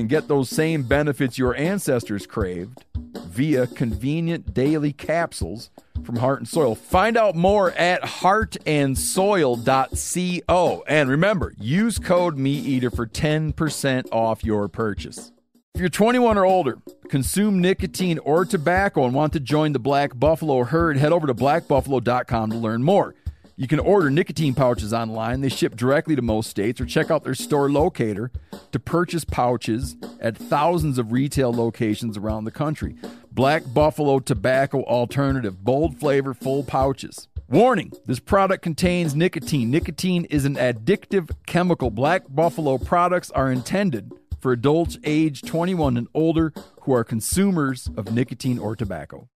can get those same benefits your ancestors craved via convenient daily capsules from Heart and Soil. Find out more at heartandsoil.co. And remember, use code MeatEater for 10% off your purchase. If you're 21 or older, consume nicotine or tobacco, and want to join the Black Buffalo herd, head over to blackbuffalo.com to learn more. You can order nicotine pouches online. They ship directly to most states, or check out their store locator to purchase pouches at thousands of retail locations around the country. Black Buffalo Tobacco Alternative, bold flavor, full pouches. Warning this product contains nicotine. Nicotine is an addictive chemical. Black Buffalo products are intended for adults age 21 and older who are consumers of nicotine or tobacco.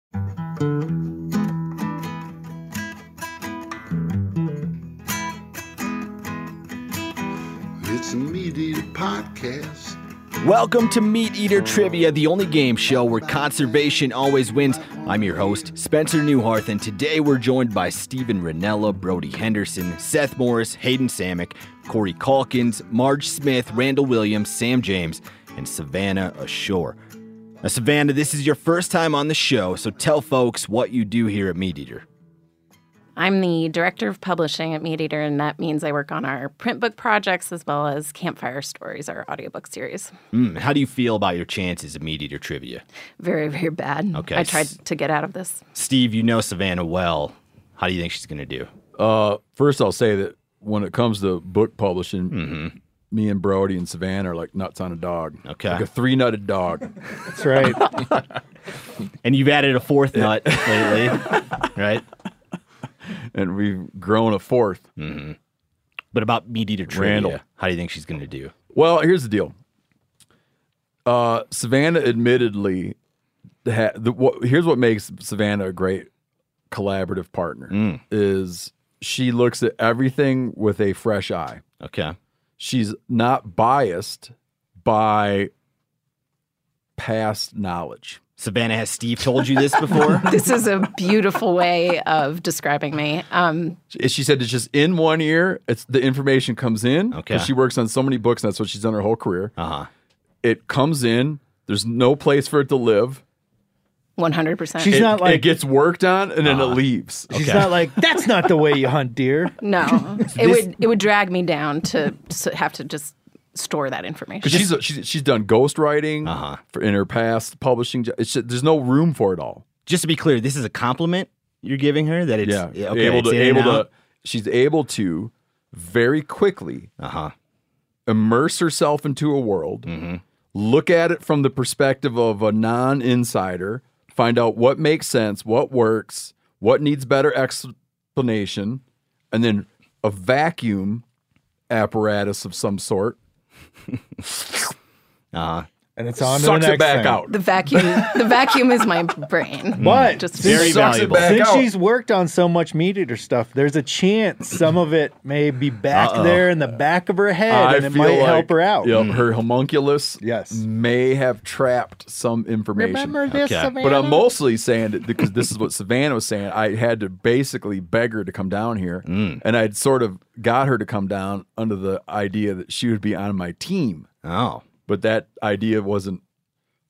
It's Meat Eater podcast. Welcome to Meat Eater Trivia, the only game show where conservation always wins. I'm your host, Spencer Neuharth, and today we're joined by Steven Rinella, Brody Henderson, Seth Morris, Hayden Sammak, Cory Calkins, Marge Smith, Randall Williams, Sam James, and Savannah Ashour. Now, Savannah, this is your first time on the show, so tell folks what you do here at Meat Eater. I'm the director of publishing at Meat Eater, and that means I work on our print book projects as well as Campfire Stories, our audiobook series. Mm, how do you feel about your chances of Meat Eater Trivia? Very, very bad. Okay. I tried to get out of this. Steve, you know Savannah well. How do you think she's going to do? Uh, first, I'll say that when it comes to book publishing, me and Brody and Savannah are like nuts on a dog. Okay. Like a three nutted dog. That's right. And you've added a fourth nut lately, right? and we've grown a fourth. But about Meat Eater Trivia, Randall. how do you think she's going to do? Well, here's the deal. Uh, Savannah admittedly, ha- the, what, here's what makes Savannah a great collaborative partner is she looks at everything with a fresh eye. Okay. She's not biased by past knowledge. Savannah, has Steve told you this before? This is a beautiful way of describing me. Um, She she said it's just in one ear. It's the information comes in. Okay. She works on so many books. And that's what she's done her whole career. Uh huh. It comes in. There's no place for it to live. 100%. She's it, not like it gets worked on and then it leaves. she's not like that's not the way you hunt deer. no, it would it would drag me down to s- have to just store that information. Because she's, she's she's done ghostwriting Uh-huh. for in her past publishing. It's there's no room for it all. Just to be clear, this is a compliment you're giving her that it's Yeah, okay, able it's to able to. She's able to very quickly Uh-huh. immerse herself into a world, look at it from the perspective of a non-insider, find out what makes sense, what works, what needs better explanation, and then a vacuum apparatus of some sort Uh-huh. And it's on to the next it back thing. out. the vacuum the vacuum is my brain. But Just Very Sucks it valuable. back since out. she's worked on so much meat eater stuff, there's a chance some of it may be back there in the back of her head, I and it might like, help her out. Yep, her homunculus Yes. may have trapped some information. Remember this, Okay. Savannah? But I'm mostly saying that because this is what Savannah was saying. I had to basically beg her to come down here, Mm. and I'd sort of got her to come down under the idea that she would be on my team. Oh. But that idea wasn't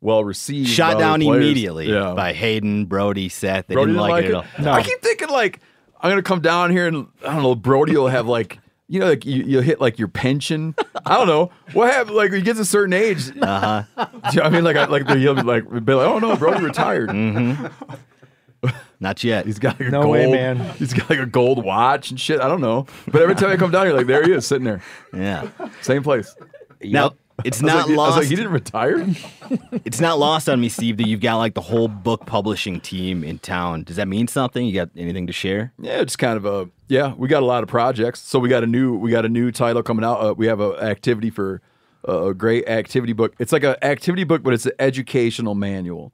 well received. Shot down immediately Yeah. by Hayden, Brody, Seth. They Brody didn't like, it at all. No. I keep thinking like I'm gonna come down here and I don't know. Brody will have like. You know, like you, you hit like your pension. I don't know what happened. Like when he gets a certain age, uh-huh. You know I mean, like, I, like he'll be like, be like, "Oh no, Brody retired." Mm-hmm. Not yet. He's got like a No gold, way, man. He's got like a gold watch and shit. I don't know. But every time I come down here, like there he is sitting there, yeah. same place. Now it's not like, I was lost. like, he didn't retire. it's not lost on me, Steve, that you've got like the whole book publishing team in town. Does that mean something? You got anything to share? Yeah, it's kind of a yeah. We got a lot of projects. So we got a new we got a new title coming out. Uh, we have a activity for uh, a great activity book. It's like an activity book, but it's an educational manual.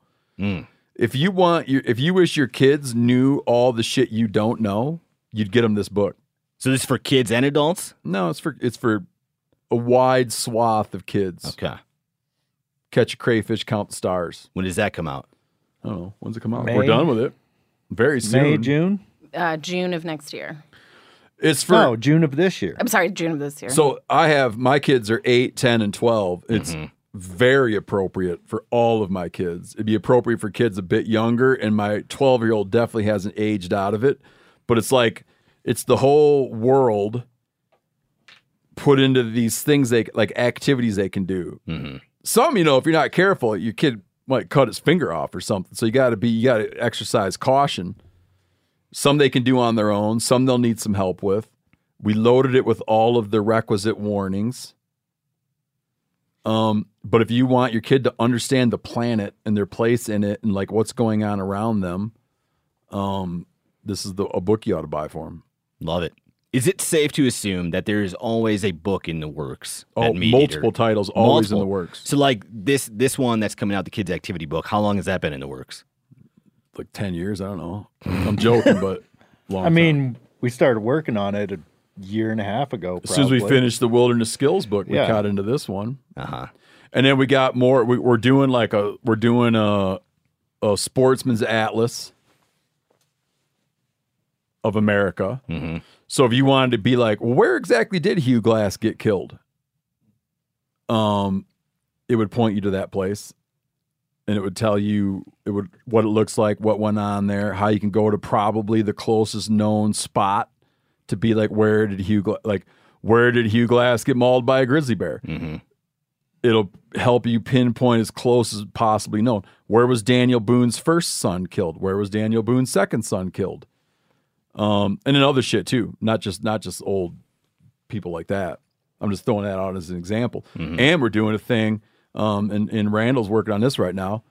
If you want your if you wish your kids knew all the shit you don't know, you'd get them this book. So this is for kids and adults? No, it's for it's for a wide swath of kids. Okay. Catch a crayfish, count the stars. When does that come out? I don't know when's it come out. May? We're done with it. Very soon. May, June? Uh, June of next year. It's for No, June of this year. I'm sorry, June of this year. So I have my kids are 8, 10, and 12. It's very appropriate for all of my kids. It'd be appropriate for kids a bit younger, and my 12 year old definitely hasn't aged out of it. But it's like, it's the whole world put into these things they like activities they can do. Some, you know, if you're not careful, your kid might cut his finger off or something. So you got to be, you got to exercise caution. Some they can do on their own, some they'll need some help with. We loaded it with all of the requisite warnings. Um, but if you want your kid to understand the planet and their place in it and like what's going on around them, um, this is the a book you ought to buy for them. Love it. Is it safe to assume that there is always a book in the works? Oh, at multiple Eater? titles always in the works. So like this this one that's coming out, the kids' activity book. How long has that been in the works? Like ten years, I don't know. I'm joking, but long I time. mean, we started working on it a year and a half ago. as soon as we finished the wilderness skills book, we Yeah. got into this one. Uh huh. And then we got more. We, we're doing like a we're doing a a sportsman's atlas of America. So if you wanted to be like, well, where exactly did Hugh Glass get killed? Um, it would point you to that place, and it would tell you it would what it looks like, what went on there, how you can go to probably the closest known spot to be like, where did Hugh Gla- like where did Hugh Glass get mauled by a grizzly bear? it'll help you pinpoint as close as possibly known. Where was Daniel Boone's first son killed? Where was Daniel Boone's second son killed? Um, and then other shit too, not just not just old people like that. I'm just throwing that out as an example. And we're doing a thing, um, and, and Randall's working on this right now.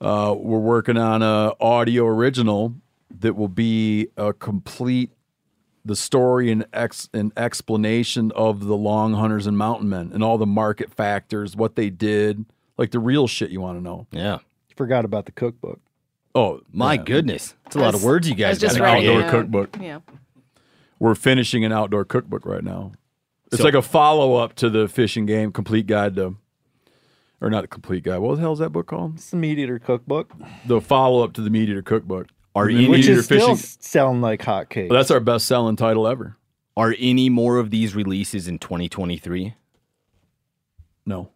Uh, we're working on a audio original that will be a complete the story and ex and explanation of the long hunters and mountain men and all the market factors, what they did, like the real shit you want to know. Yeah. Forgot about the cookbook. Oh My yeah. goodness, it's a lot of words you guys just an outdoor a- cookbook. Yeah. We're finishing an outdoor cookbook right now. It's So- like a follow up to the fish and game complete guide to, or not a complete guide. What the hell is that book called? It's the Meat Eater cookbook, The follow up to the Meat Eater cookbook. Are The any- which Eater is still selling like hotcakes. Well, that's our best selling title ever. Are any more of these releases in 2023? No.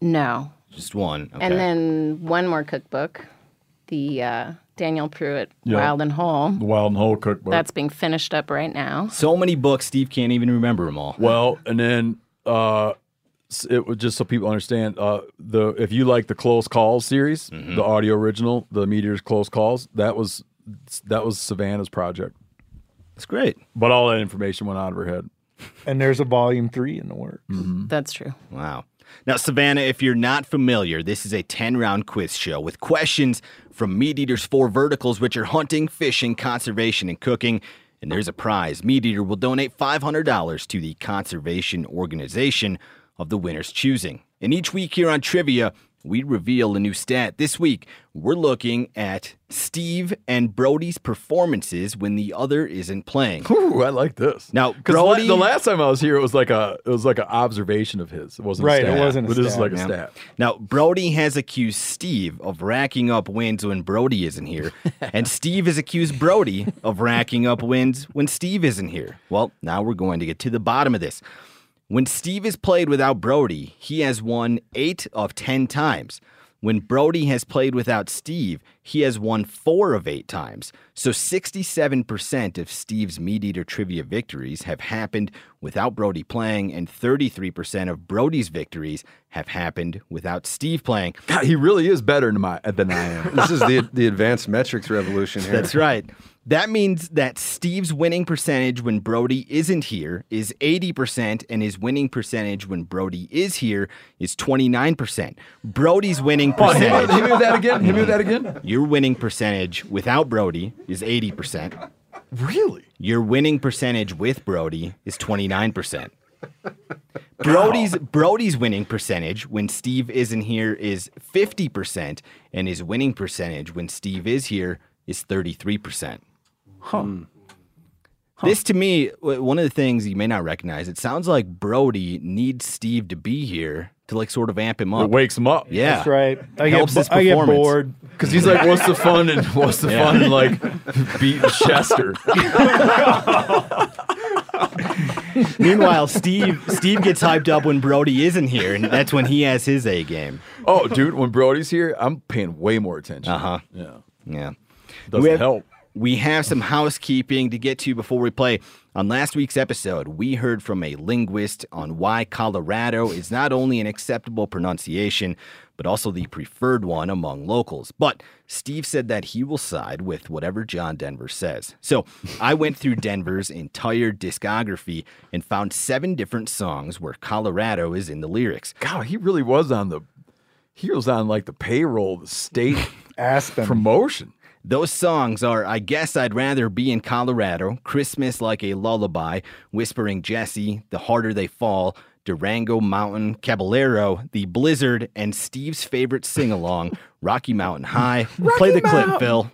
No. Just one. Okay. And then one more cookbook, the uh, Danielle Prewett Yeah. Wild and Whole. The Wild and Whole cookbook. That's being finished up right now. so many books, Steve can't even remember them all. Well, and then uh it was just so people understand uh the if you like the close calls series, the audio original, the Meat Eater's Close Calls, that was that was Savannah's project. That's great. But all that information went out of her head. and there's a volume three in the works. That's true. Wow. Now, Savannah, if you're not familiar, this is a 10 round quiz show with questions from Meat Eater's four verticals, which are hunting, fishing, conservation, and cooking. And there's a prize. Meat Eater will donate $500 to the conservation organization of the winner's choosing. And each week here on Trivia, we reveal a new stat. This week, we're looking at Steve and Brody's performances when the other isn't playing. Ooh, I like this. Now, 'Cause the la- Brody- the last time I was here, it was like a it was like an observation of his. It wasn't Right, A it wasn't a But this is stat, like a yeah. stat. Now, Brody has accused Steve of racking up wins when Brody isn't here, and Steve has accused Brody of racking up wins when Steve isn't here. Well, now we're going to get to the bottom of this. When Steve has played without Brody, he has won eight of 10 times. When Brody has played without Steve, he has won four of eight times. So 67% of Steve's Meat Eater trivia victories have happened without Brody playing, and 33% of Brody's victories have happened without Steve playing. God, he really is better than, my, than I am. This is the the advanced metrics revolution here. That's right. That means that Steve's winning percentage when Brody isn't here is 80%, and his winning percentage when Brody is here is 29%. Brody's winning Oh, hit, me, percentage, hit me with that again. Hit me with that again. your winning percentage without Brody is 80%. Really? Your winning percentage with Brody is 29%. Brody's Brody's winning percentage when Steve isn't here is 50% and his winning percentage when Steve is here is 33%. Hmm. Huh. This to me, one of the things you may not recognize, it sounds like Brody needs Steve to be here to like sort of amp him It up. wakes him up. Yeah. That's right. I Helps get, his I get performance. bored. Because he's like, what's the fun and what's the fun in like beating Chester? Meanwhile, Steve Steve gets hyped up when Brody isn't here, and that's when he has his A game. Oh, dude, when Brody's here, I'm paying way more attention. Uh-huh. Yeah. Yeah. Doesn't We have- help. We have some housekeeping to get to before we play. On last week's episode, we heard from a linguist on why Colorado is not only an acceptable pronunciation, but also the preferred one among locals. But Steve said that he will side with whatever John Denver says. So I went through Denver's entire discography and found seven different songs where Colorado is in the lyrics. God, he really was on the he was on like the payroll, the state Aspen. promotion. Those songs are I Guess I'd Rather Be in Colorado, Christmas Like a Lullaby, Whispering Jesse, The Harder They Fall, Durango Mountain, Caballero, The Blizzard, and Steve's favorite sing along, Rocky Mountain High. Play the clip, Phil.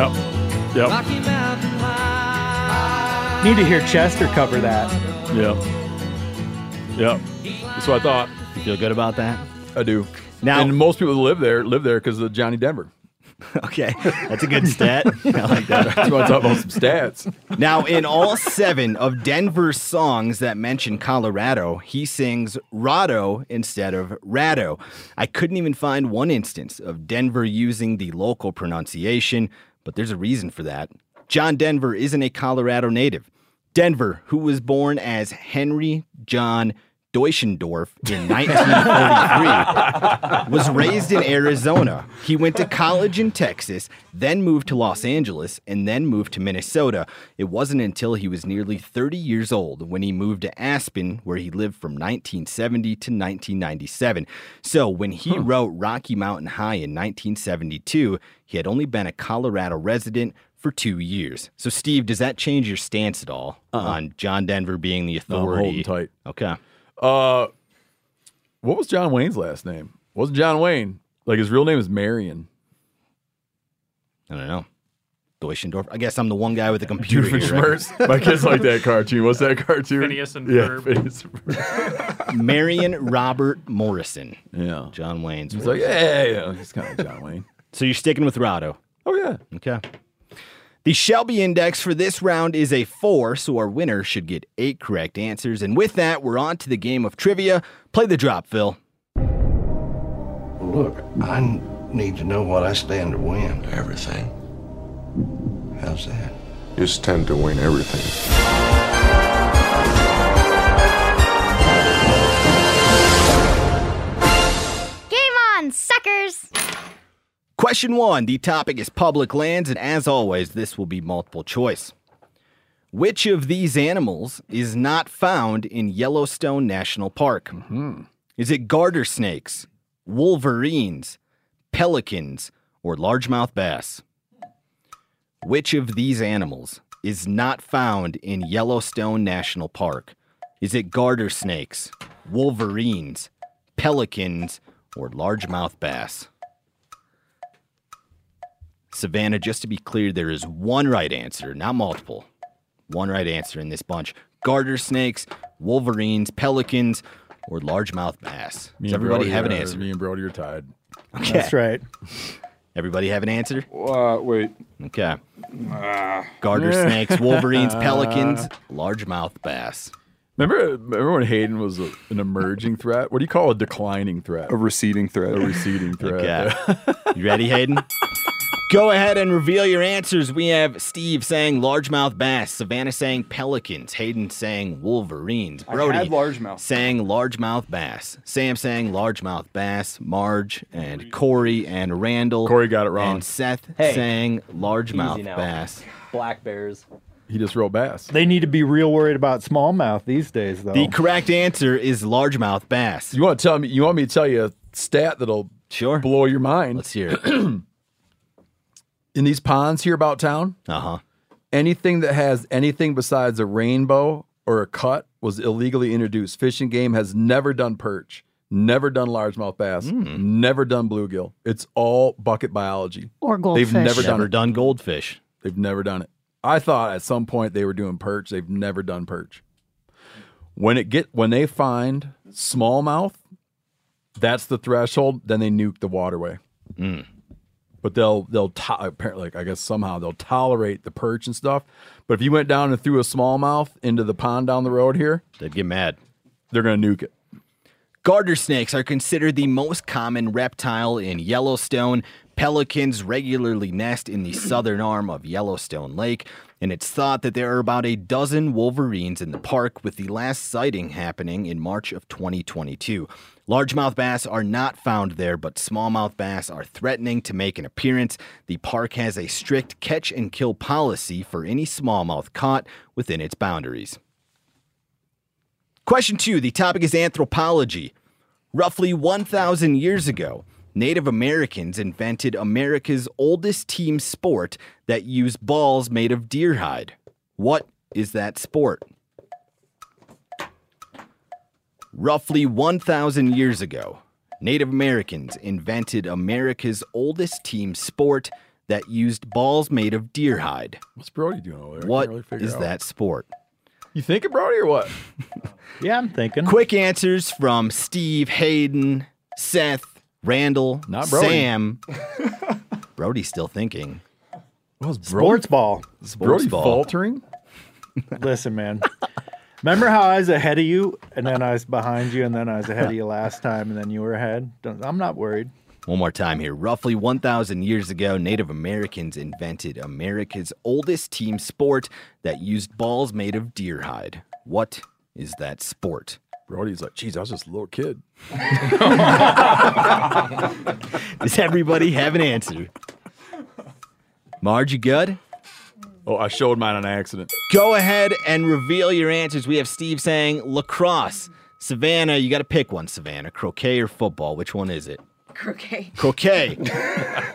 Yep. Yep. Rocky Mountain High. Need to hear Chester cover that. Yep. Yep. That's what I thought. You feel good about that? I do. Now- and most people that live there live there because of Johnny Denver. Okay, that's a good stat. I like that. That's why I talk about some stats. Now, in all seven of Denver's songs that mention Colorado, he sings Rado instead of Rado. I couldn't even find one instance of Denver using the local pronunciation, but there's a reason for that. John Denver isn't a Colorado native. Denver, who was born as Henry John Deutschendorf in 1943, was raised in Arizona. He went to college in Texas, then moved to Los Angeles, and then moved to Minnesota. It wasn't until he was nearly 30 years old when he moved to Aspen, where he lived from 1970 to 1997. So when he wrote Rocky Mountain High in 1972, he had only been a Colorado resident for two years. So, Steve, does that change your stance at all uh-uh. on John Denver being the I'm authority? holding tight. Okay. Uh, what was John Wayne's last name? Wasn't John Wayne? Like his real name is Marion. I don't know. Deutschendorf. I guess I'm the one guy with the computer. Here, right? My kids like that cartoon. What's that cartoon? Phineas and yeah, Ferb. Phineas and Ferb. Marion Robert Morrison. yeah. John Wayne's. He's like, yeah, yeah, yeah. He's kind of John Wayne. So you're sticking with Rado. Oh yeah. Okay. The Shelby Index for this round is a four, so our winner should get eight correct answers. And with that, we're on to the game of trivia. Play the drop, Phil. Look, I need to know what I stand to win. Everything. How's that? You stand to win everything. Question one The topic is public lands, and as always, this will be multiple choice. Which of these animals is not found in Yellowstone National Park? Mm-hmm. Is it garter snakes, wolverines, pelicans, or largemouth bass? Which of these animals is not found in Yellowstone National Park? Is it garter snakes, wolverines, pelicans, or largemouth bass? Savannah, just to be clear, there is one right answer, not multiple. One right answer in this bunch. Garter snakes, wolverines, pelicans, or largemouth bass. Me Does everybody Brody have an are- answer? Me and Brody are tied. Okay. That's right. Everybody have an answer? Uh, wait. Okay. Garter snakes, wolverines, pelicans, largemouth bass. Remember, remember when Hayden was a, an emerging threat? What do you call a declining threat? A receding threat. A receding threat. Okay. you ready, Hayden? Go ahead and reveal your answers. We have Steve saying largemouth bass, Savannah saying pelicans, Hayden saying wolverines, Brody had largemouth. saying largemouth bass, Sam saying largemouth bass, Marge and Corey and Randall. Corey got it wrong. And Seth Hey, saying easy largemouth now. bass. Black bears. He just wrote bass. They need to be real worried about smallmouth these days, though. The correct answer is largemouth bass. You want to tell me? You want me to tell you a stat that'll Sure. blow your mind? Let's hear it. In these ponds here about town, Uh huh. anything that has anything besides a rainbow or a cut was illegally introduced. Fish and Game has never done perch, never done largemouth bass, Hmm. never done bluegill. It's all bucket biology. Or goldfish. They've never done Never it. done goldfish. They've never done it. I thought at some point they were doing perch. They've never done perch. When it get when they find smallmouth, that's the threshold. Then they nuke the waterway. But they'll they'll to- apparently like, I guess somehow they'll tolerate the perch and stuff. But if you went down and threw a smallmouth into the pond down the road here, They'd get mad. they're gonna nuke it. Garter snakes are considered the most common reptile in Yellowstone. Pelicans regularly nest in the southern arm of Yellowstone Lake, and it's thought that there are about a dozen wolverines in the park, with the last sighting happening in March of 2022. Largemouth bass are not found there, but smallmouth bass are threatening to make an appearance. The park has a strict catch and kill policy for any smallmouth caught within its boundaries. Question two the topic is anthropology. Roughly 1,000 years ago, Native Americans invented America's oldest team sport that used balls made of deer hide. What is that sport? Roughly 1,000 years ago, Native Americans invented America's oldest team sport that used balls made of deer hide. What's Brody doing over there? What really is out. that sport? You thinking Brody or what? yeah, I'm thinking. Quick answers from Steve, Hayden, Seth, Randall, Not Brody. Sam. Brody's still thinking. What was Sports ball. Brody Sports ball. faltering? Listen, man. Remember how I was ahead of you, and then I was behind you, and then I was ahead of you last time, and then you were ahead? Don't, I'm not worried. One more time here. Roughly 1,000 years ago, Native Americans invented America's oldest team sport that used balls made of deer hide. What is that sport? Brody's like, geez, I was just a little kid. Does everybody have an answer? Marge, you good? Oh, I showed mine on accident. Go ahead and reveal your answers. We have Steve saying lacrosse. Savannah, you got to pick one, Savannah. Croquet or football? Which one is it? Croquet. Croquet.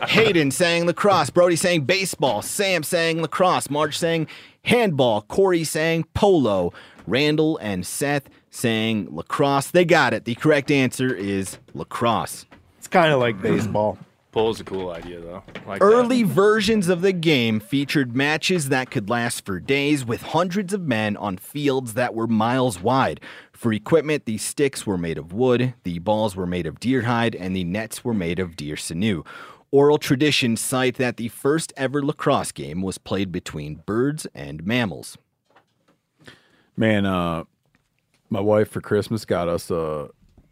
Hayden saying lacrosse. Brody saying baseball. Sam saying lacrosse. Marge saying handball. Corey saying polo. Randall and Seth saying lacrosse. They got it. The correct answer is lacrosse. It's kind of like baseball. Polo's a cool idea, though. Like Early versions of the game featured matches that could last for days with hundreds of men on fields that were miles wide. For equipment, the sticks were made of wood, the balls were made of deer hide, and the nets were made of deer sinew. Oral traditions cite that the first ever lacrosse game was played between birds and mammals. Man, uh, my wife for Christmas got us uh,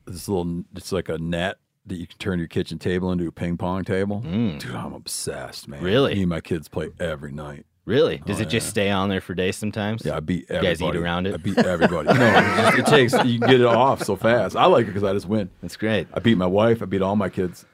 this little, it's like a net that you can turn your kitchen table into a ping pong table. Dude, I'm obsessed, man. Mm. Really? Me and my kids play every night. Really? Does it just stay on there for days sometimes? Yeah, I beat You everybody. guys eat around it? I beat everybody. no, it, just, it takes, you can get it off so fast. I like it because I just win. That's great. I beat my wife. I beat all my kids.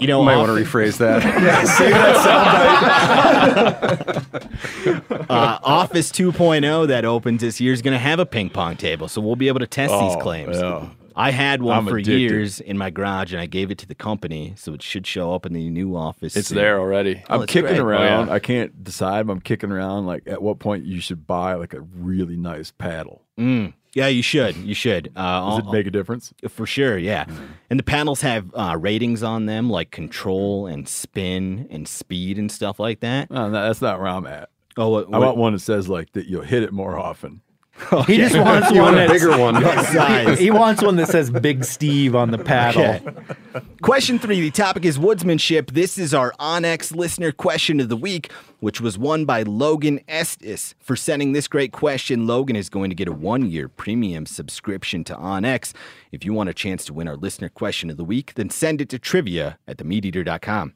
You know, You might want to rephrase that. uh, Office 2.0 that opens this year is going to have a ping pong table, so we'll be able to test these Oh, claims. yeah. I had one I'm for addicted. years in my garage, and I gave it to the company, so it should show up in the new office. it's soon. there already. Oh, I'm kicking great. around. Oh, yeah. I can't decide. But I'm kicking around. Like, at what point you should buy like a really nice paddle? Mm. Yeah, you should. You should. Uh, Does it make a difference? For sure, yeah. And the panels have uh, ratings on them like control and spin and speed and stuff like that. No, no, that's not where I'm at. Oh, what, I want one that says like that you'll hit it more often. He just wants You one want a that's- bigger one. size. He wants one that says Big Steve on the paddle. Okay. Question three. The topic is woodsmanship. This is our onX listener question of the week, which was won by Logan Estes. For sending this great question, Logan is going to get a one year premium subscription to onX. If you want a chance to win our listener question of the week, then send it to trivia at themeateater.com.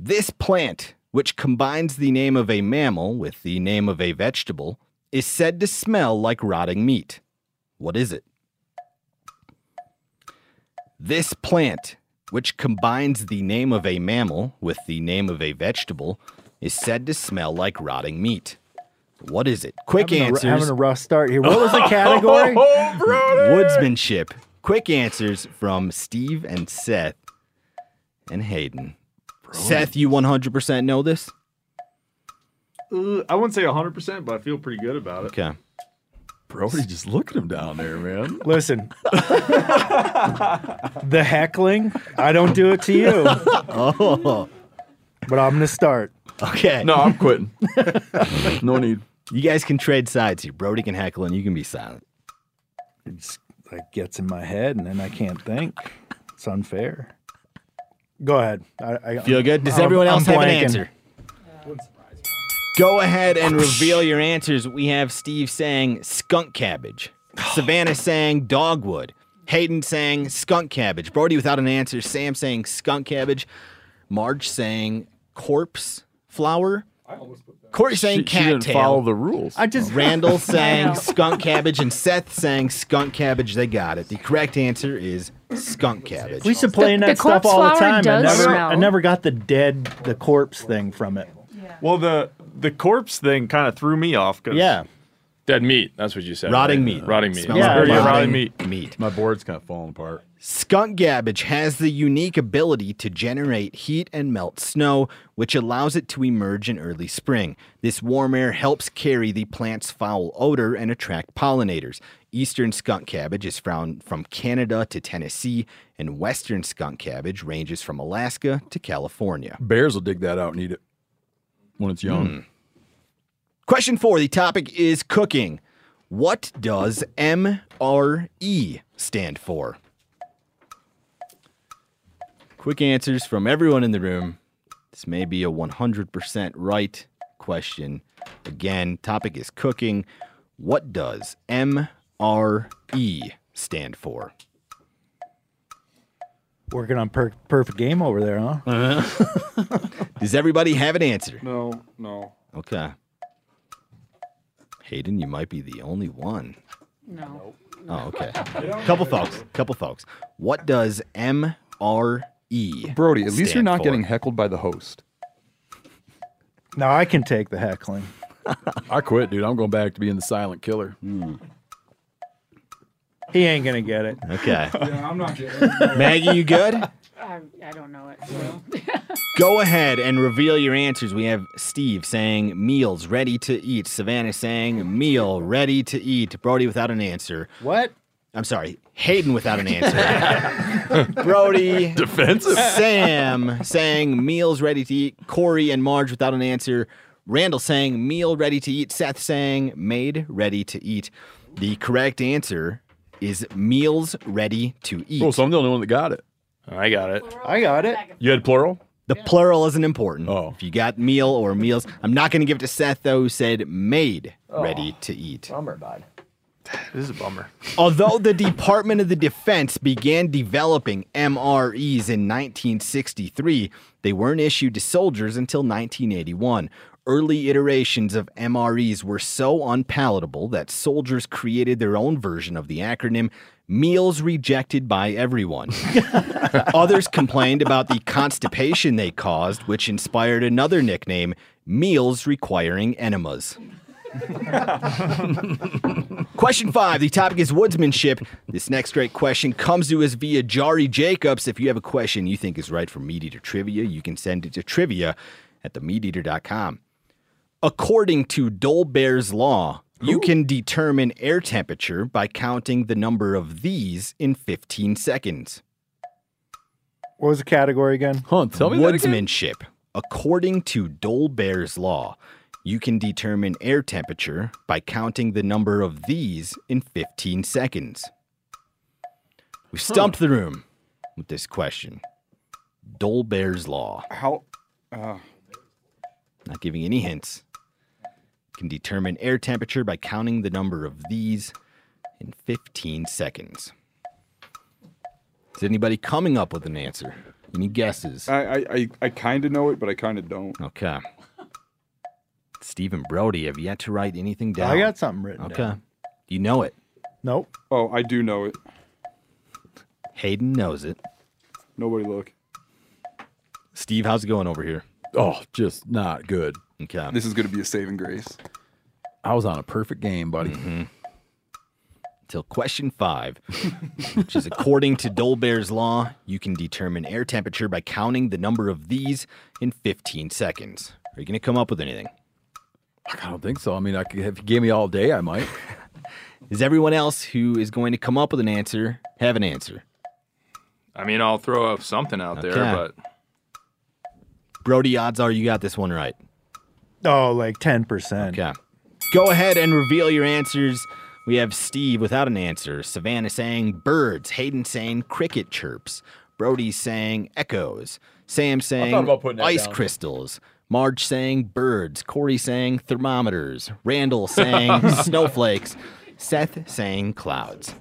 This plant, which combines the name of a mammal with the name of a vegetable, is said to smell like rotting meat. What is it? This plant, which combines the name of a mammal with the name of a vegetable, is said to smell like rotting meat. What is it? Quick having, a, answers. having a rough start here. What was the category? Oh, Woodsmanship. Quick answers from Steve and Seth and Hayden. Seth, you 100% know this? Uh, I wouldn't say 100%, but I feel pretty good about it. Okay. Brody, just look at him down there, man. Listen, the heckling, I don't do it to you, Oh, but I'm going to start. okay. No, I'm quitting. no need. You guys can trade sides here. Brody can heckle and you can be silent. It's like gets in my head and then I can't think. It's unfair. Go ahead. I, I Feel good? Does I'm- everyone I'm else have an blanking. answer? Go ahead and oh, reveal your answers. We have Steve saying skunk cabbage, oh. Savannah saying dogwood, Hayden saying skunk cabbage, Brody without an answer, Sam saying skunk cabbage, Marge saying corpse flower, Corey saying She, she didn't cattail. follow the rules. I just Randall saying skunk cabbage and Seth saying skunk cabbage. They got it. The correct answer is skunk cabbage. we used to play The- that the stuff all the flower time. I never, smell. I never got the dead, the corpse thing from it. Well, the the corpse thing kind of threw me off. 'cause Yeah. Dead meat. That's what you said. Rotting right? meat. Rotting meat. Smells Yeah, like rotting rotting meat. meat. My board's kind of falling apart. Skunk cabbage has the unique ability to generate heat and melt snow, which allows it to emerge in early spring. This warm air helps carry the plant's foul odor and attract pollinators. Eastern skunk cabbage is found from Canada to Tennessee, and western skunk cabbage ranges from Alaska to California. Bears will dig that out and eat it when it's young. Hmm. Question four the topic is cooking. What does MRE stand for? Quick answers from everyone in the room. This may be a 100% right question. Again, topic is cooking. What does MRE stand for? Working on per- perfect game over there, huh? Uh-huh. Does everybody have an answer? No, no. Okay. Hayden, you might be the only one. No. Oh, okay. Couple folks. Couple folks. What does MRE? Brody, at least you're not for? getting heckled by the host. Now I can take the heckling. I quit, dude. I'm going back to being the silent killer. Hmm. He ain't gonna get it. Okay. I'm not getting Maggie, you good? I, I don't know it. So. Go ahead and reveal your answers. We have Steve saying meals ready to eat. Savannah saying meal ready to eat. Brody without an answer. What? I'm sorry, Hayden without an answer. Brody Defensive. Sam saying meals ready to eat. Corey and Marge without an answer. Randall saying meal ready to eat. Seth saying made ready to eat. The correct answer is meals ready to eat. Oh, so I'm the only one that got it. I got it. I got it. You had plural? The plural isn't important. Oh. If you got meal or meals, I'm not going to give it to Seth though, who said made oh. ready to eat. Bummer, bud. This is a bummer. Although the Department of the Defense began developing MREs in 1963, they weren't issued to soldiers until 1981. Early iterations of MREs were so unpalatable that soldiers created their own version of the acronym Meals Rejected by Everyone. Others complained about the constipation they caused, which inspired another nickname Meals Requiring Enemas. Question five. The topic is woodsmanship. This next great question comes to us via Jari Jacobs. If you have a question you think is right for Meat Eater Trivia, you can send it to trivia at themeateater.com. According to Dolbear's Law, You can determine air temperature by counting the number of these in 15 seconds. What was the category again? Huh, tell me that again. Woodsmanship. According to Dolbear's law, you can determine air temperature by counting the number of these in 15 seconds. We stumped the room with this question. Dolbear's law. How? Uh, Not giving any hints. Can determine air temperature by counting the number of these in 15 seconds. Is anybody coming up with an answer? Any guesses? I I, I, I kind of know it, but I kind of don't. Okay. Stephen Brody, have yet to write anything down. I got something written Okay. down. You know it. Nope. Oh, I do know it. Hayden knows it. Nobody look. Steve, how's it going over here? Oh, just not good. Okay. This is going to be a saving grace. I was on a perfect game, buddy. Mm-hmm. Till question five, which is according to Dolbear's law, you can determine air temperature by counting the number of these in 15 seconds. Are you going to come up with anything? I don't think so. I mean, I could, if you gave me all day, I might. Is everyone else who is going to come up with an answer have an answer? I mean, I'll throw up something out there, but Brody, odds are you got this one right. Oh, like 10%. Okay. Go ahead and reveal your answers. We have Steve without an answer. Savannah saying birds. Hayden saying cricket chirps. Brody saying echoes. Sam saying about putting that ice down. crystals. Marge saying birds. Corey saying thermometers. Randall saying snowflakes. Seth saying clouds.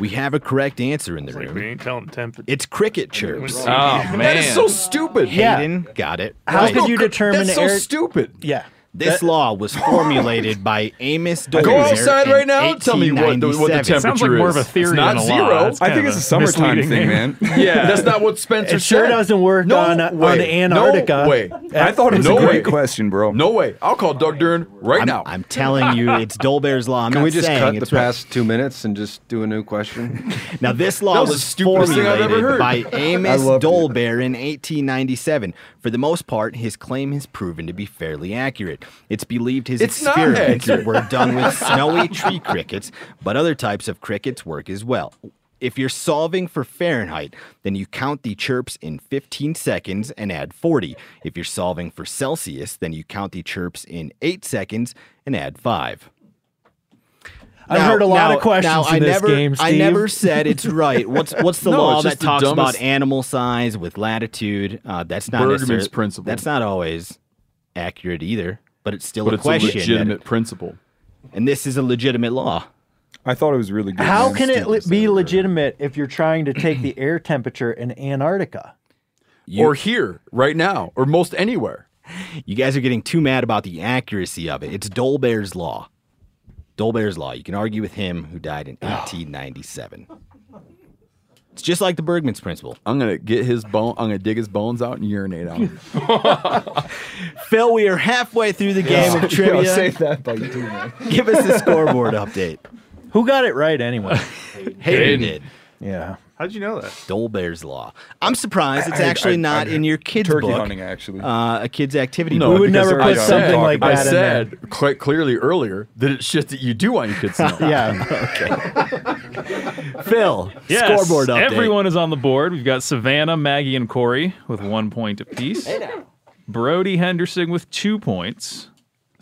We have a correct answer in the room. We room. ain't telling temperature. It's cricket chirps. oh man, That is so stupid. Yeah. Hayden got it. How right. could you determine That's so air? stupid. yeah. This That- law was formulated by Amos Dozier. Go outside right now and tell me what the, what the 1897. temperature Sounds like more of a theory it's not than a zero. law. I think it's a summertime thing, name. man. yeah, that's not what Spencer It sure said. doesn't work no on, on way. the Antarctica. No way. I thought it was No a great way. question, bro. No way. I'll call Doug Dern right I'm, now. I'm telling you, it's Dolbear's law. I'm Can not we just saying cut the it's right. past two minutes and just do a new question? Now, this law That was was, the stupidest thing I've ever formulated by Amos. Dolbear in 1897. For the most part, his claim has proven to be fairly accurate. It's believed his It's experiments were done with snowy tree crickets, but other types of crickets work as well. If you're solving for Fahrenheit, then you count the chirps in 15 seconds and add 40. If you're solving for Celsius, then you count the chirps in 8 seconds and add 5. I've Now- heard a lot now- of questions now, in I this never, game, I never said it's right. What's what's the No, law that just the talks about animal size with latitude? Uh, that's not Bergmann's necessarily- principle. That's not always accurate either, but it's still but a it's question. a that- legitimate principle. and this is a legitimate law. I thought it was really good. How can it Steve li- just said be legitimate if you're trying to take the air temperature in Antarctica? You, or here, right now, or most anywhere. you guys are getting too mad about the accuracy of it. It's Dolbear's law. Dolbear's law. You can argue with him who died in 1897. It's just like the Bergmann's principle. I'm gonna get his bone. I'm gonna dig his bones out and urinate on him. Phil, we are halfway through the game of Yo, trivia. save that bite too, man. Give us the scoreboard update. Who got it right anyway? Hayden did. yeah. How'd you know that? Dolbear's Law. I'm surprised it's I- actually I- not I- in your kids' Turkey book. hunting, actually. Uh, a kid's activity No, book. We would because never I put said- something like I that in there. said quite clearly earlier that it's shit that you do want your kids to know. Yeah. Phil, Yes, scoreboard update. Everyone is on the board. We've got Savannah, Maggie, and Corey with one point apiece. Brody Henderson with two points.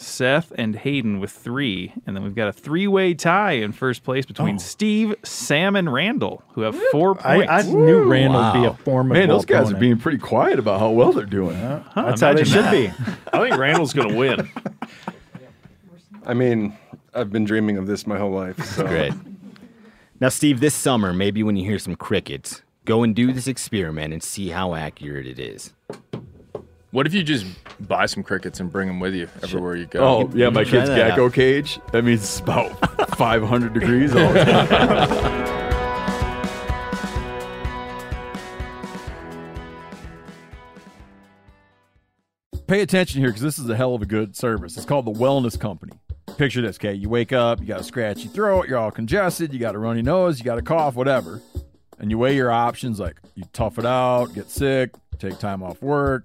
Seth and Hayden with three. And then we've got a three way tie in first place between oh. Steve, Sam, and Randall, who have four I, points. I knew Randall would be a Wow. formidable Man, those guys are being pretty quiet about how well they're doing. Huh, That's how they should that. be. I think Randall's going to win. I mean, I've been dreaming of this my whole life. So. Great. Now, Steve, this summer, maybe when you hear some crickets, go and do this experiment and see how accurate it is. What if you just buy some crickets and bring them with you everywhere you go? Oh, yeah, my kid's that gecko out. cage. That means it's about 500 degrees all the time. Pay attention here because this is a hell of a good service. It's called the Wellness Company. Picture this, okay? You wake up, you got a scratchy throat, you're all congested, you got a runny nose, you got a cough, whatever. And you weigh your options like you tough it out, get sick, take time off work,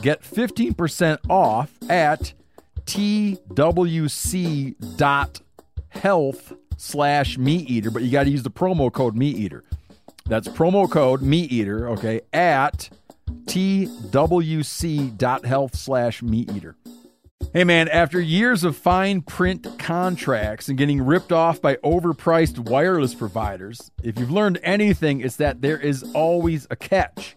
Get 15% off at twc.health slash meat eater, but you got to use the promo code meat eater. That's promo code meat eater, okay, at twc.health slash meat eater. Hey man, after years of fine print contracts and getting ripped off by overpriced wireless providers, if you've learned anything, it's that there is always a catch.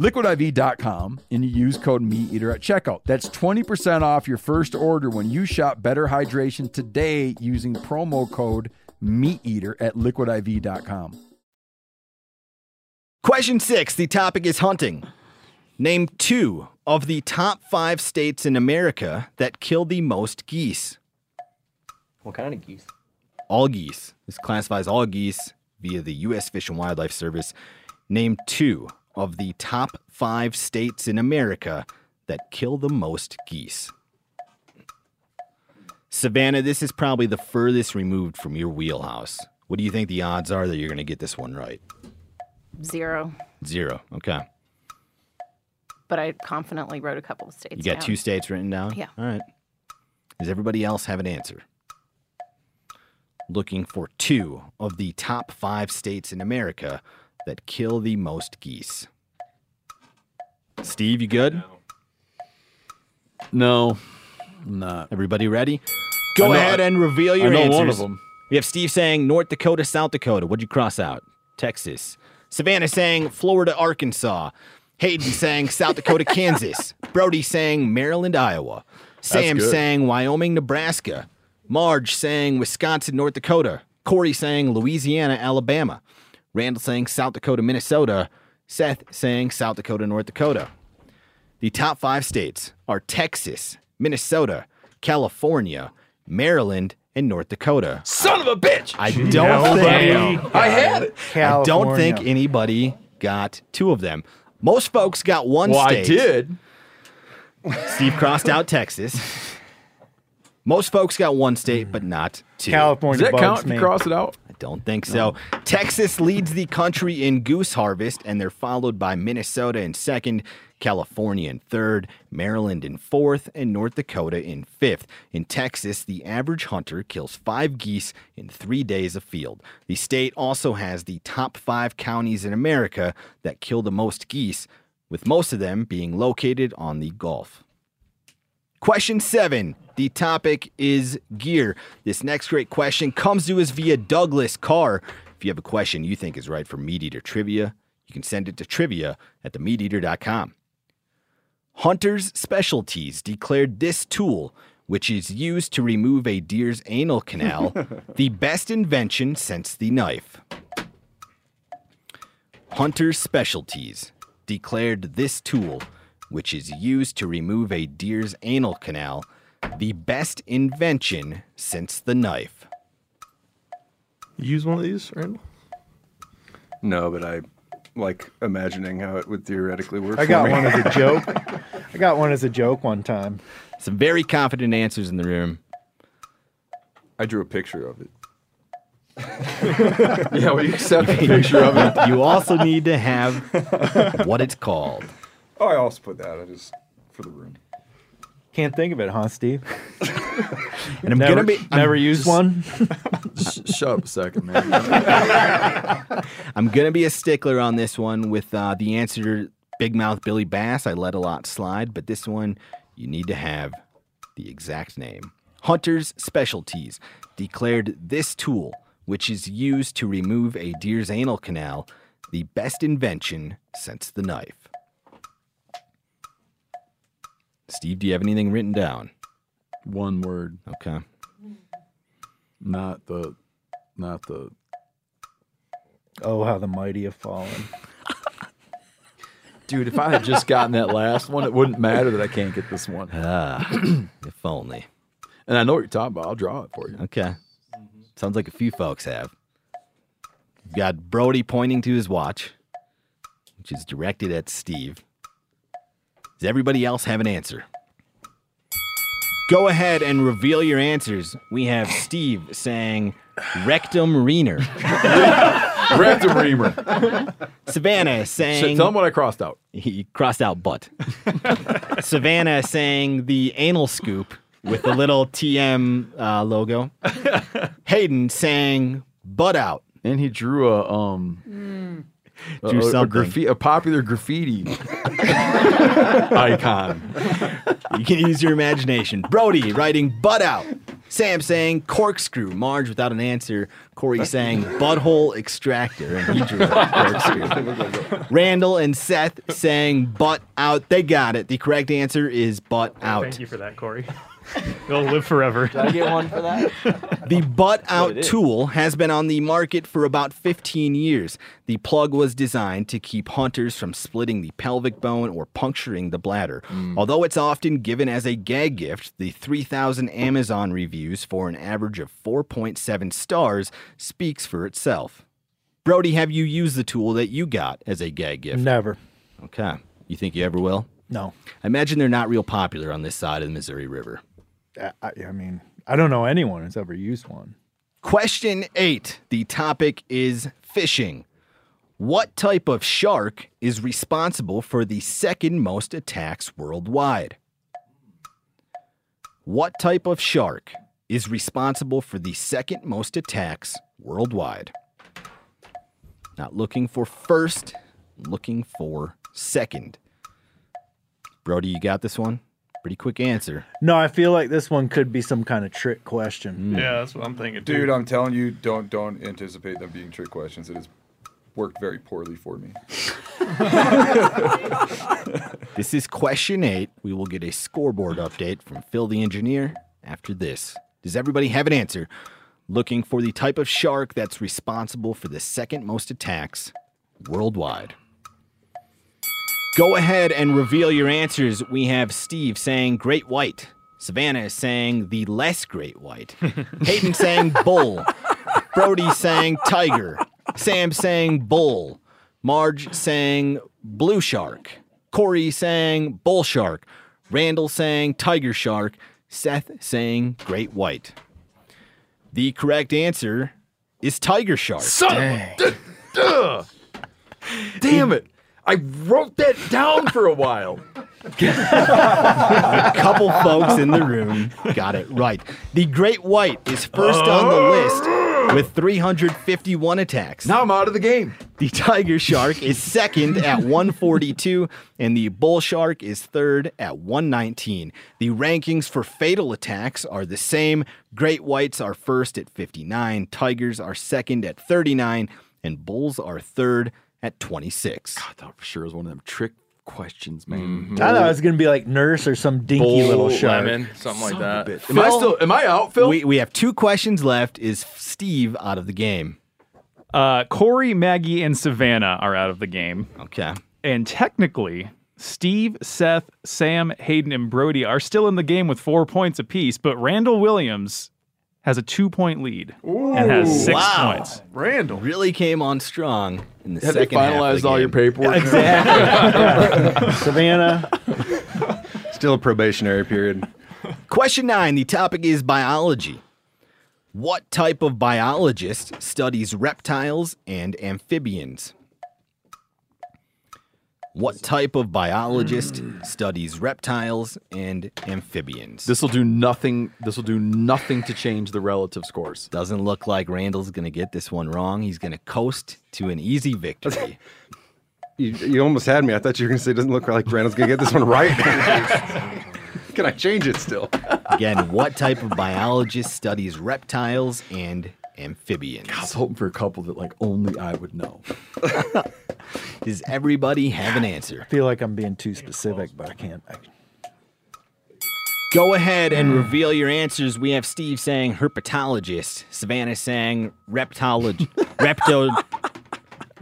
liquidiv.com and you use code MeatEater at checkout. That's 20% off your first order when you shop Better Hydration today using promo code MeatEater at liquidiv.com. Question six. The topic is hunting. Name two of the top five states in America that kill the most geese. What kind of geese? All geese. This classifies all geese via the U.S. Fish and Wildlife Service. Name two of the top five states in America that kill the most geese. Savannah, this is probably the furthest removed from your wheelhouse. What do you think the odds are that you're going to get this one right? Zero. Zero. Okay. But I confidently wrote a couple of states. You got down. two states written down? Yeah. All right. Does everybody else have an answer? Looking for two of the top five states in America that kill the most geese. Steve, you good? No, I'm not. Everybody ready? Go know- ahead and reveal your I know answers. one of them. We have Steve saying North Dakota, South Dakota. What'd you cross out? Texas. Savannah saying Florida, Arkansas. Hayden saying South Dakota, Kansas. Brody saying Maryland, Iowa. Sam saying Wyoming, Nebraska. Marge saying Wisconsin, North Dakota. Cory saying Louisiana, Alabama. Randall saying South Dakota, Minnesota. Seth saying South Dakota, North Dakota. The top five states are Texas, Minnesota, California, Maryland, and North Dakota. Son of a bitch! I don't think I had it. I don't think anybody got two of them. Most folks got one Well, state. I did. Steve crossed out Texas. Most folks got one state, hmm. but not two. California Does that count me. cross it out? I don't think so. Texas leads the country in goose harvest, and they're followed by Minnesota in second, California in third, Maryland in fourth, and North Dakota in fifth. In Texas, the average hunter kills five geese in three days of field. The state also has the top five counties in America that kill the most geese, with most of them being located on the Gulf. Question seven. The topic is gear. This next great question comes to us via Douglas Carr. If you have a question you think is right for Meat Eater Trivia, you can send it to trivia at themeateater.com. Hunter's Specialties declared this tool, which is used to remove a deer's anal canal, the best invention since the knife. Hunter's Specialties declared this tool, which is used to remove a deer's anal canal, the best invention since the knife. You use one of these, Randall? No, but I like imagining how it would theoretically work. I for got me. one as a joke. I got one as a joke one time. Some very confident answers in the room. I drew a picture of it. Yeah, we accept a picture of it. You also need to have what it's called. Oh, I also put that. I just for the room. Can't think of it, huh, Steve? And I'm never, gonna be I'm never used just- one. Sh- shut up a second, man. I'm gonna be a stickler on this one with uh, the answer Big Mouth Billy Bass. I let a lot slide, but this one you need to have the exact name. Hunter's Specialties declared this tool, which is used to remove a deer's anal canal, the best invention since the knife. Steve, do you have anything written down? One word, Okay. not the, not the. Oh, how the mighty have fallen. Dude, if I had just gotten that last one, it wouldn't matter that I can't get this one. Ah, if only. And I know what you're talking about. I'll draw it for you. Okay. Sounds like a few folks have. We've got Brody pointing to his watch, which is directed at Steve. Does everybody else have an answer? Go ahead and reveal your answers. We have Steve saying rectum reener. Rectum reamer. Savannah saying. Tell him what I crossed out. He crossed out butt. Savannah saying the anal scoop with the little TM uh, logo. Hayden saying butt out. And he drew a um a, Drew a- a, something. graffi- a popular graffiti icon. You can use your imagination. Brody writing butt out. Sam saying corkscrew. Marge without an answer. Cory saying butthole extractor. And he drew a corkscrew. Randall and Seth saying butt out. They got it. The correct answer is butt out. Thank you for that, Cory. You'll live forever. Did I get one for that? The butt out tool has been on the market for about 15 years. The plug was designed to keep hunters from splitting the pelvic bone or puncturing the bladder. Mm. Although it's often given as a gag gift, the 3,000 Amazon reviews for an average of 4.7 stars speaks for itself. Brody, have you used the tool that you got as a gag gift? Never. Okay. You think you ever will? No. I imagine they're not real popular on this side of the Missouri River. I, I mean, I don't know anyone who's ever used one. Question eight. The topic is fishing. What type of shark is responsible for the second most attacks worldwide? What type of shark is responsible for the second most attacks worldwide? Not looking for first, looking for second. Brody, you got this one? Pretty quick answer. No, I feel like this one could be some kind of trick question. Mm. Yeah, that's what I'm thinking. Too. Dude, I'm telling you, don't don't anticipate them being trick questions. It has worked very poorly for me. This is question eight. We will get a scoreboard update from Phil the engineer after this. Does everybody have an answer? Looking for the type of shark that's responsible for the second most attacks worldwide. Go ahead and reveal your answers. We have Steve saying great white. Savannah is saying the less great white. Hayden saying bull. Brody saying tiger. Sam saying bull. Marge saying blue shark. Cory saying bull shark. Randall saying tiger shark. Seth saying great white. The correct answer is tiger shark. Son of a- d- duh. Damn it. I wrote that down for a while. a couple folks in the room got it right. The great white is first on the list with 351 attacks. Now I'm out of the game. The tiger shark is second at 142, and the bull shark is third at 119. The rankings for fatal attacks are the same. Great whites are first at 59, tigers are second at 39, and bulls are third at 26. I thought for sure it was one of them trick questions, man. I thought it was gonna be like nurse or some dinky Bull little shark. Lemon, something like that. Am I still? Am I out, Phil? We, we have two questions left. Is Steve out of the game? Uh, Cory, Maggie, and Savannah are out of the game. Okay. And technically, Steve, Seth, Sam, Hayden, and Brody are still in the game with four points apiece, but Randall Williams has a two point lead and has six wow. points. Randall really came on strong in the Have second half finalized all your paperwork? Exactly. Savannah. Still a probationary period. Question nine. The topic is biology. What type of biologist studies reptiles and amphibians? What type of biologist studies reptiles and amphibians? This will do nothing. This will do nothing to change the relative scores. Doesn't look like Randall's going to get this one wrong. He's going to coast to an easy victory. You, you almost had me. I thought you were going to say it doesn't look like Randall's going to get this one right. Can I change it still? Again, what type of biologist studies reptiles and amphibians? I was hoping for a couple that like only I would know. Does everybody have an answer? I feel like I'm being too specific, but I can't. I, Go ahead and reveal your answers. We have Steve saying herpetologist, Savannah saying reptolog, repto,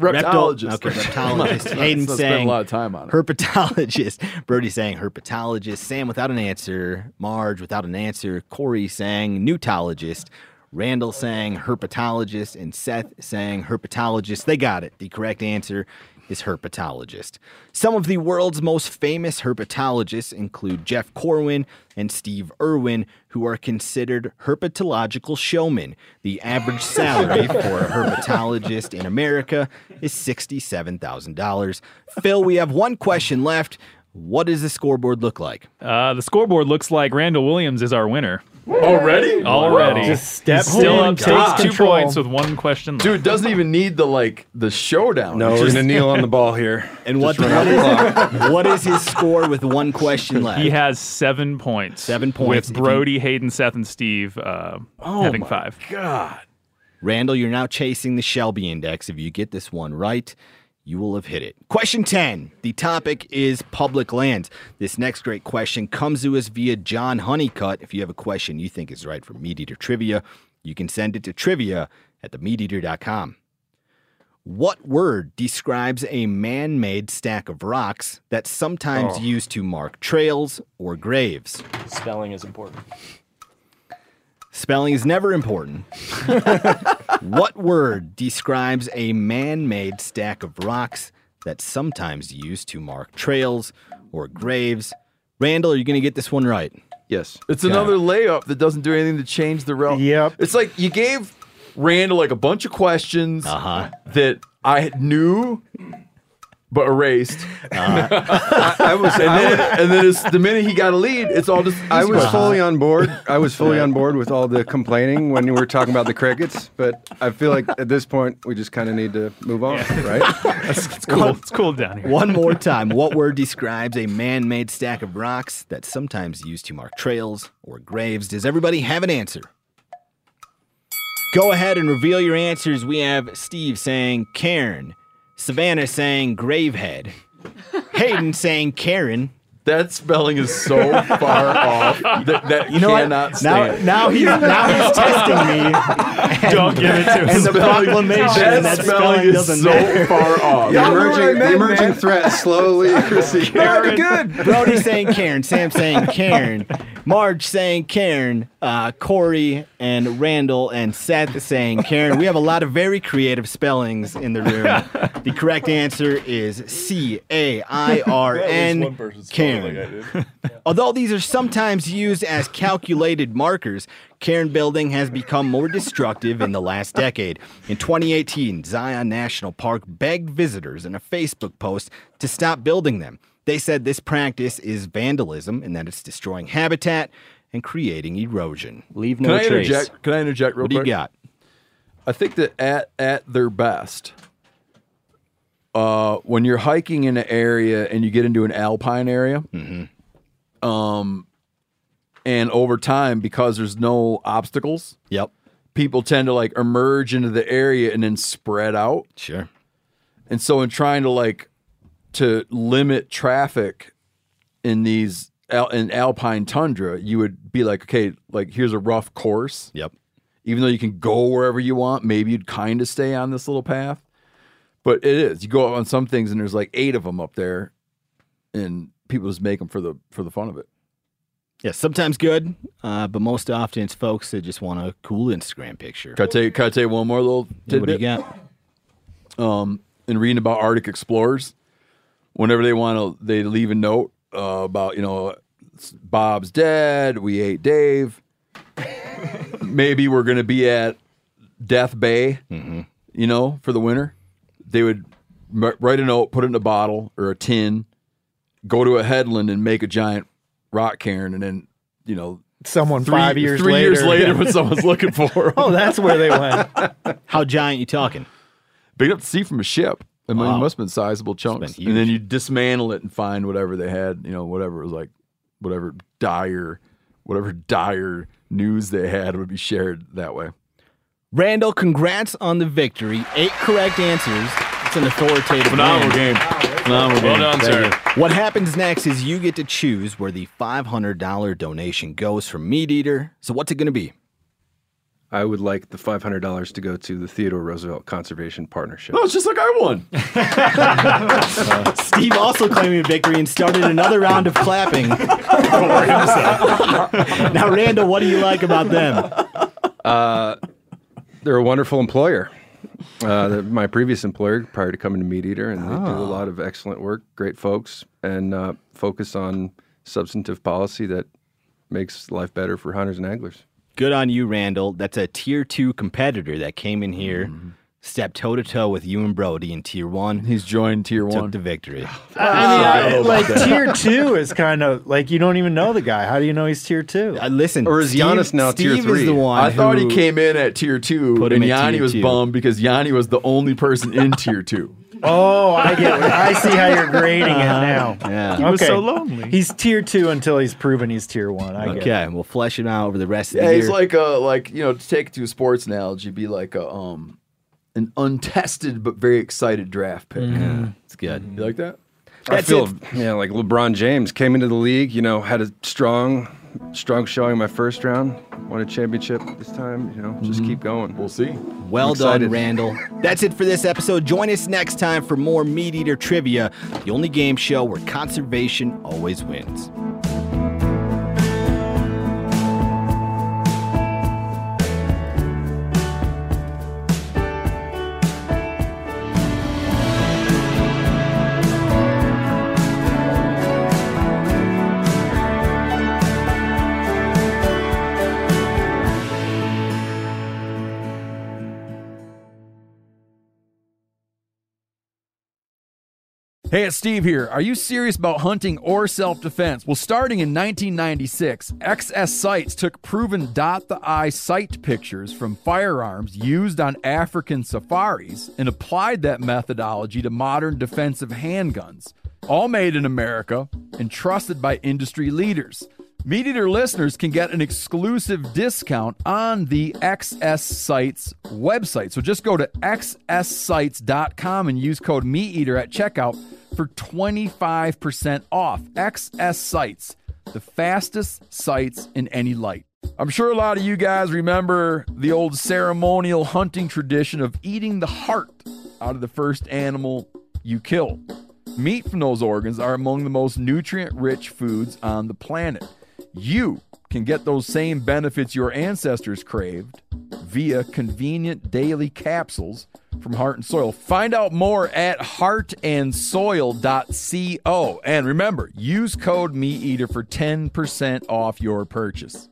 Reptologist. Okay, reptologist. Let's Hayden not spend saying a lot of time on it. herpetologist. Brody saying herpetologist. Sam without an answer. Marge without an answer. Cory saying newtologist. Randall saying herpetologist. And Seth saying herpetologist. They got it. The correct answer is herpetologist. Some of the world's most famous herpetologists include Jeff Corwin and Steve Irwin, who are considered herpetological showmen. The average salary for a herpetologist in America is $67,000. Phil, we have one question left. What does the scoreboard look like? Uh, the scoreboard looks like Randall Williams is our winner. Already? Already. Just step He's still up takes takes two control. points with one question left. Dude doesn't even need the like the showdown. No, It's we're just- going to kneel on the ball here. And what, Just what, run out the is, what is his score with one question left? He has seven points. Seven points. With Brody, Hayden, Seth, and Steve uh, Oh having my five. God. Randall, you're now chasing the Shelby Index. If you get this one right, you will have hit it. Question 10. The topic is public lands. This next great question comes to us via John Honeycutt. If you have a question you think is right for Meat Eater Trivia, you can send it to trivia at themeateater.com. What word describes a man made stack of rocks that's sometimes Oh. used to mark trails or graves? Spelling is important. Spelling is never important. what word describes a man made stack of rocks that's sometimes used to mark trails or graves? Randall, are you going to get this one right? Yes. It's another layup that doesn't do anything to change the rel. Yep. It's like you gave Randall like a bunch of questions Uh-huh. that I knew but erased. I, I was. And then, and then it's, the minute he got a lead, it's all just. I was Uh-huh. fully on board. I was fully on board with all the complaining when we were talking about the crickets. But I feel like at this point we just kind of need to move on, right? It's, it's cool. It's cool down here. One more time. What word describes a man made stack of rocks that's sometimes used to mark trails or graves? Does everybody have an answer? Go ahead and reveal your answers. We have Steve saying Cairn, Savannah saying Gravehead, Hayden saying Karen. That spelling is so far off that, that You know cannot Now, stand. now he's now he's testing me. Don't give it to And us. the proclamation that, that spelling spelling is doesn't so matter. far off. The emerging, the emerging threat slowly receding. Very good. Brody saying Karen, Sam saying Karen, Marge saying Karen, uh, Cory and Randall and Seth saying Karen. We have a lot of very creative spellings in the room. the correct answer is C A I R N Karen. Although these are sometimes used as calculated markers, Cairn building has become more destructive in the last decade. In 2018, Zion National Park begged visitors in a Facebook post to stop building them. They said this practice is vandalism and that it's destroying habitat and creating erosion. Leave Can no I trace. interject? Can I interject real What do you got? I think that at at their best, uh, when you're hiking in an area and you get into an alpine area, Mm-hmm. um, and over time because there's no obstacles, yep, people tend to like emerge into the area and then spread out. Sure. And so, in trying to like to limit traffic in these in alpine tundra, you would be like, okay, like here's a rough course. Yep. Even though you can go wherever you want, maybe you'd kind of stay on this little path. But it is. You go on some things, and there's like eight of them up there, and people just make them for the for the fun of it. Yeah, sometimes good, uh, but most often it's folks that just want a cool Instagram picture. Can I tell you, can I tell you one more little Yeah, what do you tidbit? Um, in reading about Arctic explorers, whenever they want to, they leave a note uh, about you know Bob's dead. We ate Dave. Maybe we're going to be at Death Bay. Mm-hmm. You know, for the winter, they would m- write a note, put it in a bottle or a tin, go to a headland and make a giant rock cairn, and then you know. Someone three- five years three later. years later, when someone's looking for 'em. oh, that's where they went. How giant you talking? Big enough to see from a ship. I mean, Wow. it must have been sizable chunks. been And then you dismantle it and find whatever they had, you know, whatever it was like, whatever dire, whatever dire news they had would be shared that way. Randall, congrats on the victory. Eight correct answers. It's an authoritative Phenomenal win. game. Phenomenal Well game. done, Thank sir. you. What happens next is you get to choose where the $500 donation goes from Meat Eater. So what's it going to be? I would like the $500 to go to the Theodore Roosevelt Conservation Partnership. Oh, it's just like I won. Steve also claiming a victory and started another round of clapping. now, Randall, what do you like about them? Uh, they're a wonderful employer. Uh, my previous employer prior to coming to Meat Eater, and they do a lot of excellent work, great folks, and uh, focus on substantive policy that makes life better for hunters and anglers. Good on you, Randall. That's a tier two competitor that came in here, stepped toe to toe with you and Brody in tier one. He's joined tier took one. the victory. I mean, I, like tier two is kind of like you don't even know the guy. How do you know he's tier two? Uh, listen, Or is Steve, Giannis now tier Steve three? is the one. I thought he came in at tier two, Put and him Yanni was two. bummed because Yanni was the only person in tier two. Oh, I get. What, I see how you're grading it now. Yeah. He was so lonely. He's tier two until he's proven he's tier one. I get. it. Okay, we'll flesh him out over the rest of Yeah, the he's year. like a like you know to take it to a sports analogy, be like a um an untested but very excited draft pick. yeah, it's good. You like that? I feel, it. yeah, like LeBron James came into the league, you know, had a strong, strong showing in my first round, won a championship this time, you know, just mm-hmm. keep going. We'll see. Well done. Randall. That's it for this episode. Join us next time for more Meat Eater trivia, the only game show where conservation always wins. Hey, it's Steve here. Are you serious about hunting or self defense? Well, starting in 1996, XS Sights took proven dot the eye sight pictures from firearms used on African safaris and applied that methodology to modern defensive handguns, all made in America and trusted by industry leaders. Meat Eater listeners can get an exclusive discount on the XS Sights website. So just go to xssights.com and use code MeatEater at checkout for 25% off. XS Sights, the fastest sights in any light. I'm sure a lot of you guys remember the old ceremonial hunting tradition of eating the heart out of the first animal you kill. Meat from those organs are among the most nutrient rich foods on the planet. You can get those same benefits your ancestors craved via convenient daily capsules from Heart and Soil. Find out more at heartandsoil.co. And remember, use code MeatEater for 10% off your purchase.